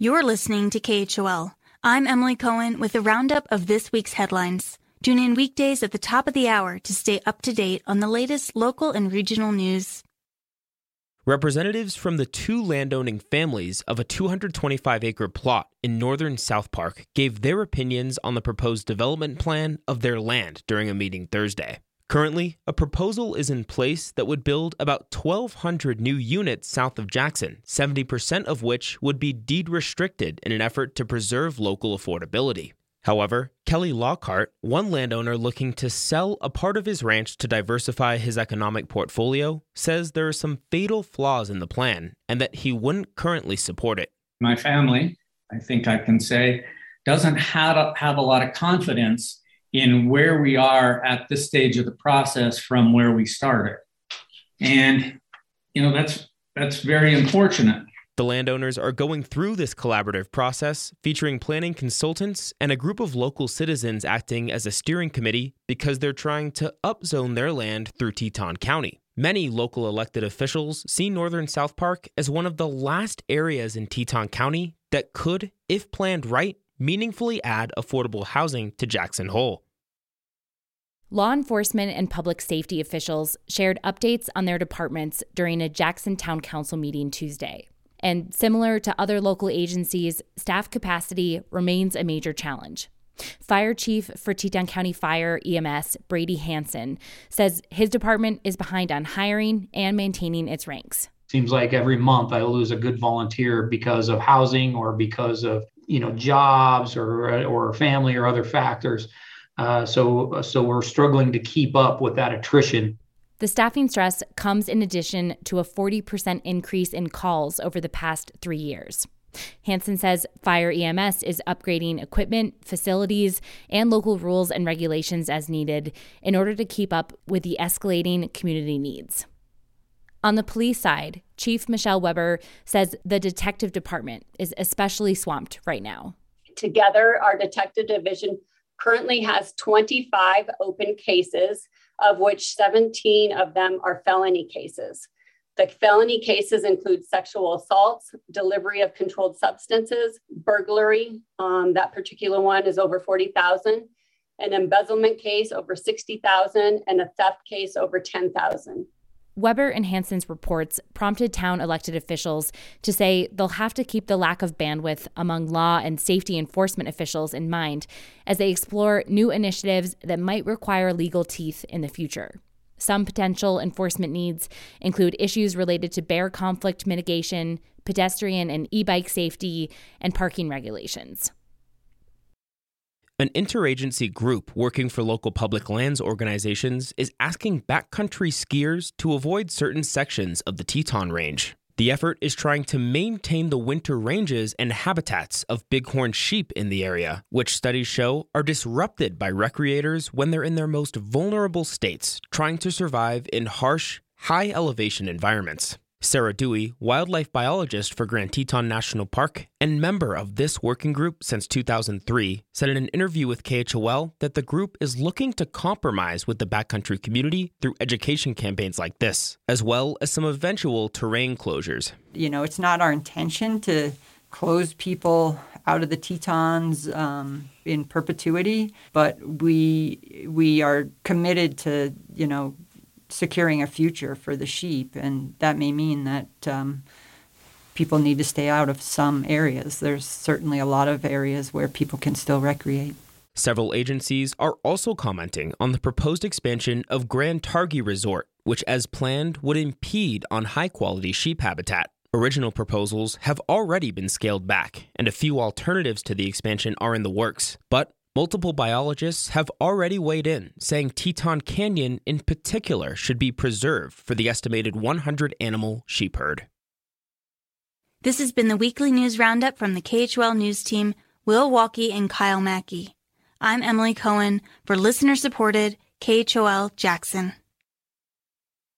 You're listening to KHOL. I'm Emily Cohen with a roundup of this week's headlines. Tune in weekdays at the top of the hour to stay up to date on the latest local and regional news. Representatives from the two landowning families of a 225 acre plot in northern South Park gave their opinions on the proposed development plan of their land during a meeting Thursday. Currently, a proposal is in place that would build about 1,200 new units south of Jackson, 70% of which would be deed restricted in an effort to preserve local affordability. However, Kelly Lockhart, one landowner looking to sell a part of his ranch to diversify his economic portfolio, says there are some fatal flaws in the plan and that he wouldn't currently support it. My family, I think I can say, doesn't have a, have a lot of confidence in where we are at this stage of the process from where we started. And you know that's that's very unfortunate. The landowners are going through this collaborative process, featuring planning consultants and a group of local citizens acting as a steering committee because they're trying to upzone their land through Teton County. Many local elected officials see northern South Park as one of the last areas in Teton County that could, if planned right, meaningfully add affordable housing to Jackson Hole. Law enforcement and public safety officials shared updates on their departments during a Jackson Town Council meeting Tuesday. And similar to other local agencies, staff capacity remains a major challenge. Fire Chief for Teton County Fire EMS, Brady Hansen, says his department is behind on hiring and maintaining its ranks. Seems like every month I lose a good volunteer because of housing or because of you know jobs or or family or other factors. Uh, so so we're struggling to keep up with that attrition. The staffing stress comes in addition to a 40% increase in calls over the past three years. Hansen says Fire EMS is upgrading equipment, facilities, and local rules and regulations as needed in order to keep up with the escalating community needs. On the police side, Chief Michelle Weber says the detective department is especially swamped right now. Together, our detective division currently has 25 open cases, of which 17 of them are felony cases. The felony cases include sexual assaults, delivery of controlled substances, burglary. Um, that particular one is over 40,000, an embezzlement case over 60,000, and a theft case over 10,000. Weber and Hansen's reports prompted town elected officials to say they'll have to keep the lack of bandwidth among law and safety enforcement officials in mind as they explore new initiatives that might require legal teeth in the future. Some potential enforcement needs include issues related to bear conflict mitigation, pedestrian and e bike safety, and parking regulations. An interagency group working for local public lands organizations is asking backcountry skiers to avoid certain sections of the Teton Range. The effort is trying to maintain the winter ranges and habitats of bighorn sheep in the area, which studies show are disrupted by recreators when they're in their most vulnerable states, trying to survive in harsh, high elevation environments. Sarah Dewey, wildlife biologist for Grand Teton National Park and member of this working group since 2003, said in an interview with KHOL that the group is looking to compromise with the backcountry community through education campaigns like this, as well as some eventual terrain closures. You know, it's not our intention to close people out of the Tetons um, in perpetuity, but we we are committed to you know securing a future for the sheep, and that may mean that um, people need to stay out of some areas. There's certainly a lot of areas where people can still recreate. Several agencies are also commenting on the proposed expansion of Grand Targhee Resort, which, as planned, would impede on high quality sheep habitat. Original proposals have already been scaled back, and a few alternatives to the expansion are in the works. But Multiple biologists have already weighed in, saying Teton Canyon in particular should be preserved for the estimated 100 animal sheep herd. This has been the weekly news roundup from the KHOL News Team, Will Walkey and Kyle Mackie. I'm Emily Cohen for listener supported KHOL Jackson.